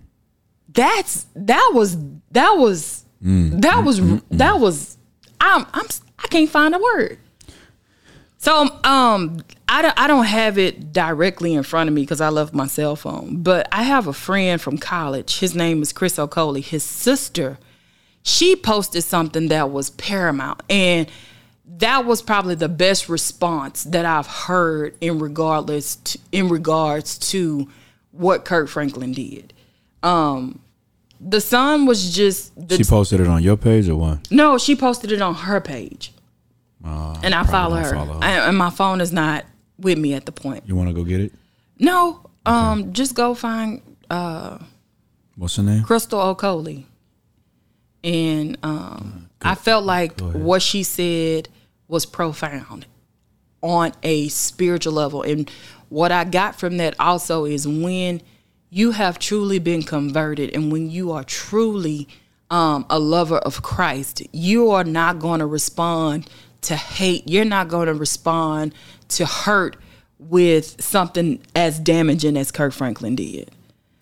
That's that was that was mm. that was that was I'm I'm I can't find a word. So um I don't I don't have it directly in front of me because I left my cell phone. But I have a friend from college. His name is Chris O'Coley. His sister, she posted something that was paramount. And that was probably the best response that I've heard in regardless to, in regards to what Kirk Franklin did. Um the son was just the she posted it on your page or what? no, she posted it on her page. And I follow her. follow her. I- and my phone is not with me at the point. You want to go get it? No, um, just go find uh, What's her name? Crystal Okoli. And um, I felt like what she said was profound on a spiritual level. And what I got from that also is when you have truly been converted and when you are truly um, a lover of Christ, you are not going to respond to hate. You're not going to respond to hurt with something as damaging as Kirk Franklin did.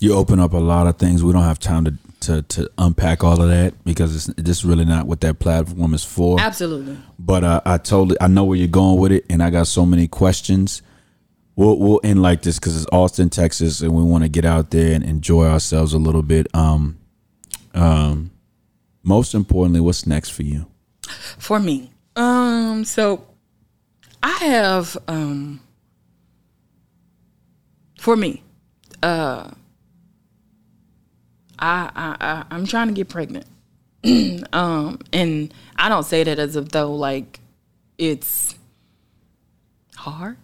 You open up a lot of things. We don't have time to to, to unpack all of that because it's just really not what that platform is for. Absolutely. But uh, I totally I know where you're going with it, and I got so many questions. We'll we'll end like this because it's Austin, Texas, and we want to get out there and enjoy ourselves a little bit. Um, um, most importantly, what's next for you? For me, um, so I have um, for me, uh, I I, I I'm trying to get pregnant, um, and I don't say that as if though like it's hard,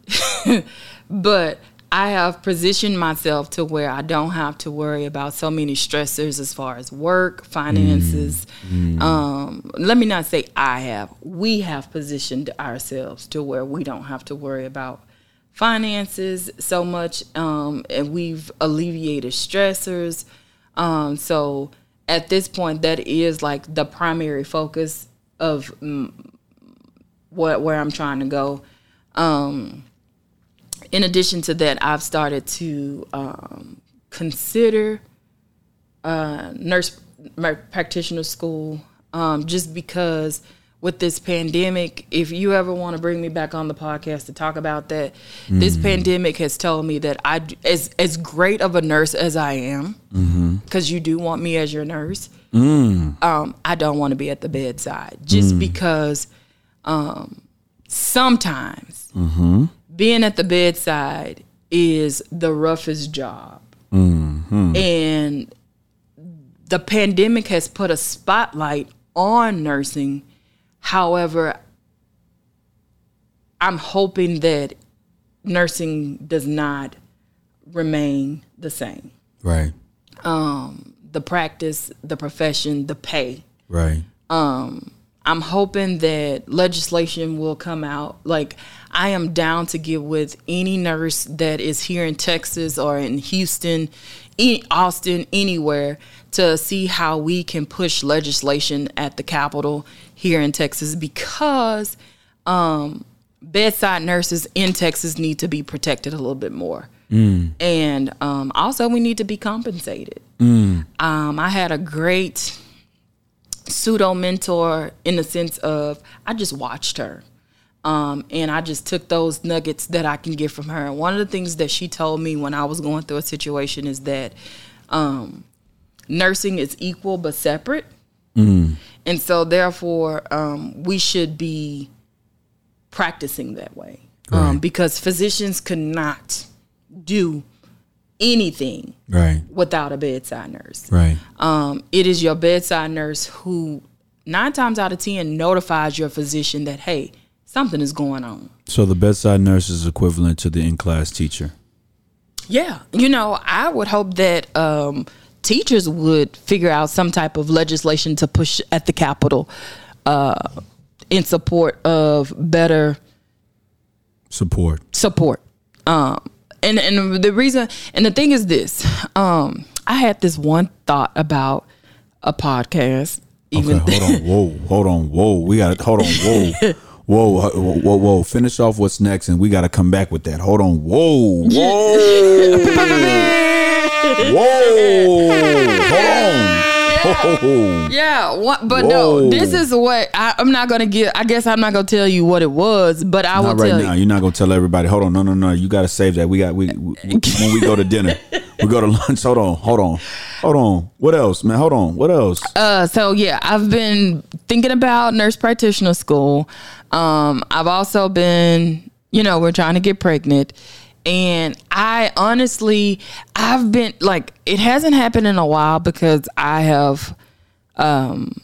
but I have positioned myself to where I don't have to worry about so many stressors as far as work, finances. Um, let me not say I have. We have positioned ourselves to where we don't have to worry about finances so much, um, and we've alleviated stressors. Um, so at this point, that is like the primary focus of mm, what where I'm trying to go. In addition to that, I've started to um, consider uh, nurse practitioner school um, just because with this pandemic, if you ever want to bring me back on the podcast to talk about that, this pandemic has told me that I, as as great of a nurse as I am, because you do want me as your nurse, um, I don't want to be at the bedside just because um, sometimes being at the bedside is the roughest job. Mm-hmm. And the pandemic has put a spotlight on nursing. However, I'm hoping that nursing does not remain the same. Right, um, The practice, the profession, the pay. right. Um, I'm hoping that legislation will come out. Like, I am down to get with any nurse that is here in Texas or in Houston, e- Austin, anywhere to see how we can push legislation at the Capitol here in Texas because um, bedside nurses in Texas need to be protected a little bit more. And um, also, we need to be compensated. Um, I had a great pseudo mentor in the sense of I just watched her. Um, and I just took those nuggets that I can get from her. And one of the things that she told me when I was going through a situation is that um, nursing is equal but separate. And so, therefore, um, we should be practicing that way um, Right. because physicians cannot do anything Right, without a bedside nurse right. um, it is your bedside nurse who nine times out of ten notifies your physician that hey something is going on So the bedside nurse is equivalent to the in-class teacher. yeah you know i would hope that um, teachers would figure out some type of legislation to push at the capitol uh, in support of better Support. support. Um, and and the reason and the thing is this, um, I had this one thought about a podcast. Even okay, hold on. Whoa, hold on. Whoa, we got to hold on. Whoa. Whoa, whoa, whoa, whoa! Finish off what's next, and we got to come back with that. Hold on, whoa, whoa, whoa! Hold on, whoa. yeah, what, but Whoa. no, this is what I, I'm not gonna get. I guess I'm not gonna tell you what it was, but I will right tell now. you. You're not gonna tell everybody. Hold on, no, no, no. You got to save that. We got we, we when we go to dinner, we go to lunch. Hold on, hold on, hold on. What else, man? Hold on. What else? Uh, so yeah, I've been thinking about nurse practitioner school. Um, I've also been, you know, we're trying to get pregnant. And I honestly, I've been like, it hasn't happened in a while because I have, um,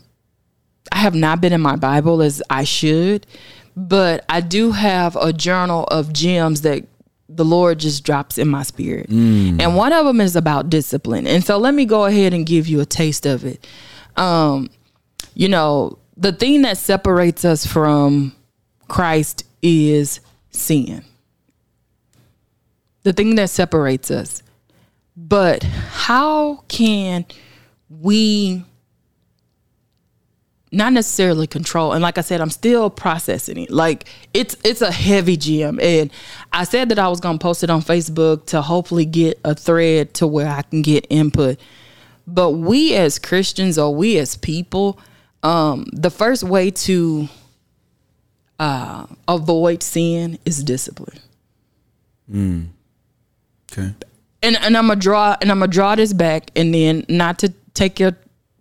I have not been in my Bible as I should, but I do have a journal of gems that the Lord just drops in my spirit. And one of them is about discipline. And so let me go ahead and give you a taste of it. Um, you know, the thing that separates us from Christ is sin. The thing that separates us. But how can we not necessarily control and like i said i'm still processing it like it's it's a heavy gym and i said that i was going to post it on facebook to hopefully get a thread to where i can get input but we as christians or we as people um the first way to uh avoid sin is discipline Mm. Okay. and and I'm gonna draw and I'm gonna draw this back, and then not to take your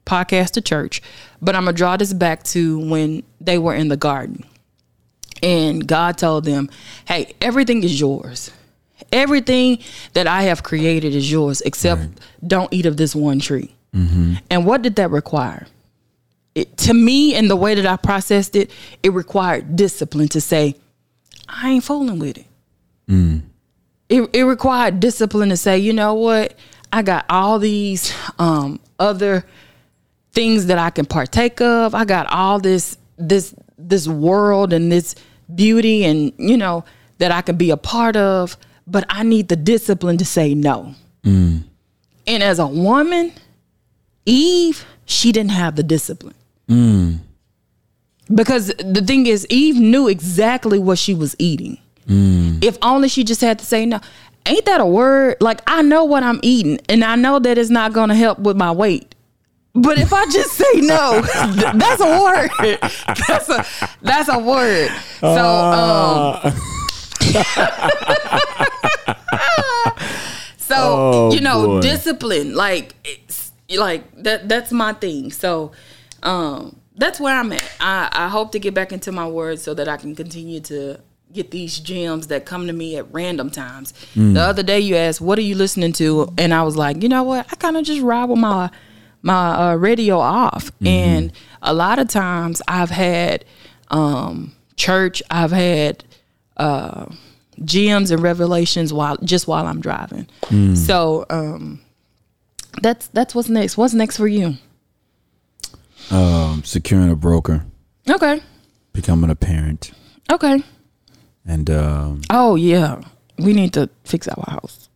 podcast to church, but I'm gonna draw this back to when they were in the garden, and God told them, "Hey, everything is yours. Everything that I have created is yours, except don't eat of this one tree." And what did that require? It, to me, and the way that I processed it, it required discipline to say, "I ain't fooling with it." it, it required discipline to say, you know what, I got all these um, other things that I can partake of. I got all this this this world and this beauty and you know that I can be a part of, but I need the discipline to say no. And as a woman, Eve, she didn't have the discipline. Because the thing is, Eve knew exactly what she was eating. If only she just had to say no. Ain't that a word? Like I know what I'm eating, and I know that it's not going to help with my weight. But if I just say no, th- that's a word. That's a that's a word. So um, so Oh, you know, boy. discipline, like it's like that that's my thing. So um that's where I'm at. I, I hope to get back into my words so that I can continue to get these gems that come to me at random times. The other day you asked, "What are you listening to?" and I was like, "You know what? I kind of just ride with my my uh, radio off." And a lot of times I've had um church, I've had uh gems and revelations while just while I'm driving. So um that's that's what's next. What's next for you? Um, securing a broker, Okay. becoming a parent, Okay. and um, Oh yeah, we need to fix our house.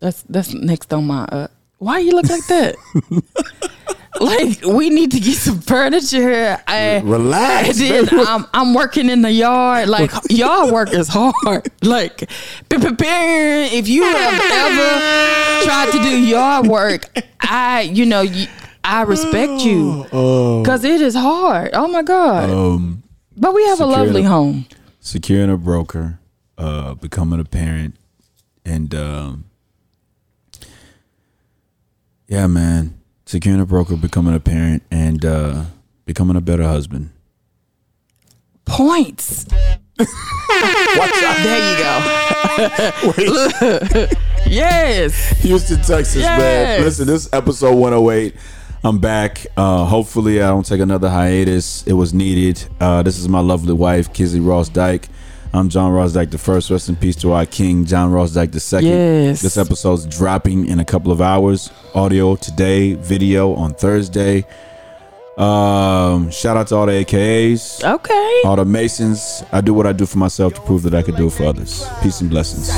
That's that's next on my. Uh, why you look like that? like we need to get some furniture. I, relax. and then I'm I'm working in the yard. Like y'all work is hard. Like p- p- p- if you have ever tried to do yard work, I you know you, I respect you because it is hard. Oh my god! um, But we have a lovely the- home. securing a broker, uh, becoming a parent, and um, yeah, man, securing a broker, becoming a parent, and uh, becoming a better husband. Points. There you go. yes. Houston, Texas, Yes. man. Listen, this is episode 108. I'm back. Uh, hopefully, I don't take another hiatus. It was needed. Uh, this is my lovely wife, Kizzy Ross Dyke. I'm John Ross Dyke the first. Rest in peace to our king, John Ross Dyke the second. Yes. This episode's dropping in a couple of hours. Audio today, video on Thursday. Um, shout out to all the AKAs, Okay. all the Masons. I do what I do for myself to prove that I could do it for others. Peace and blessings.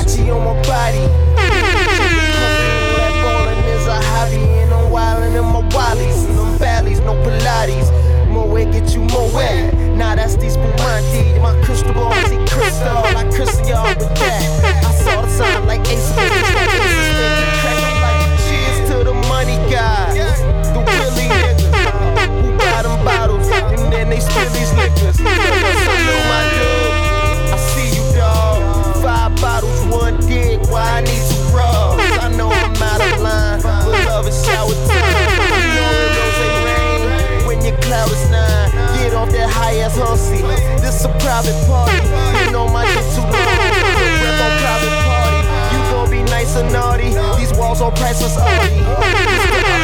It's a private party. You know my dick too long. Rep on private party. You gon' be nice and naughty. These walls all priceless ugly. Over the coast,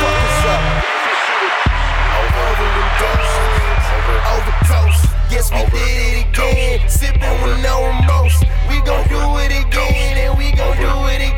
fuckers up. Over the coast, Yes, we did it again. Sipping with no remorse. We gon' do it again, and we gon' do it again.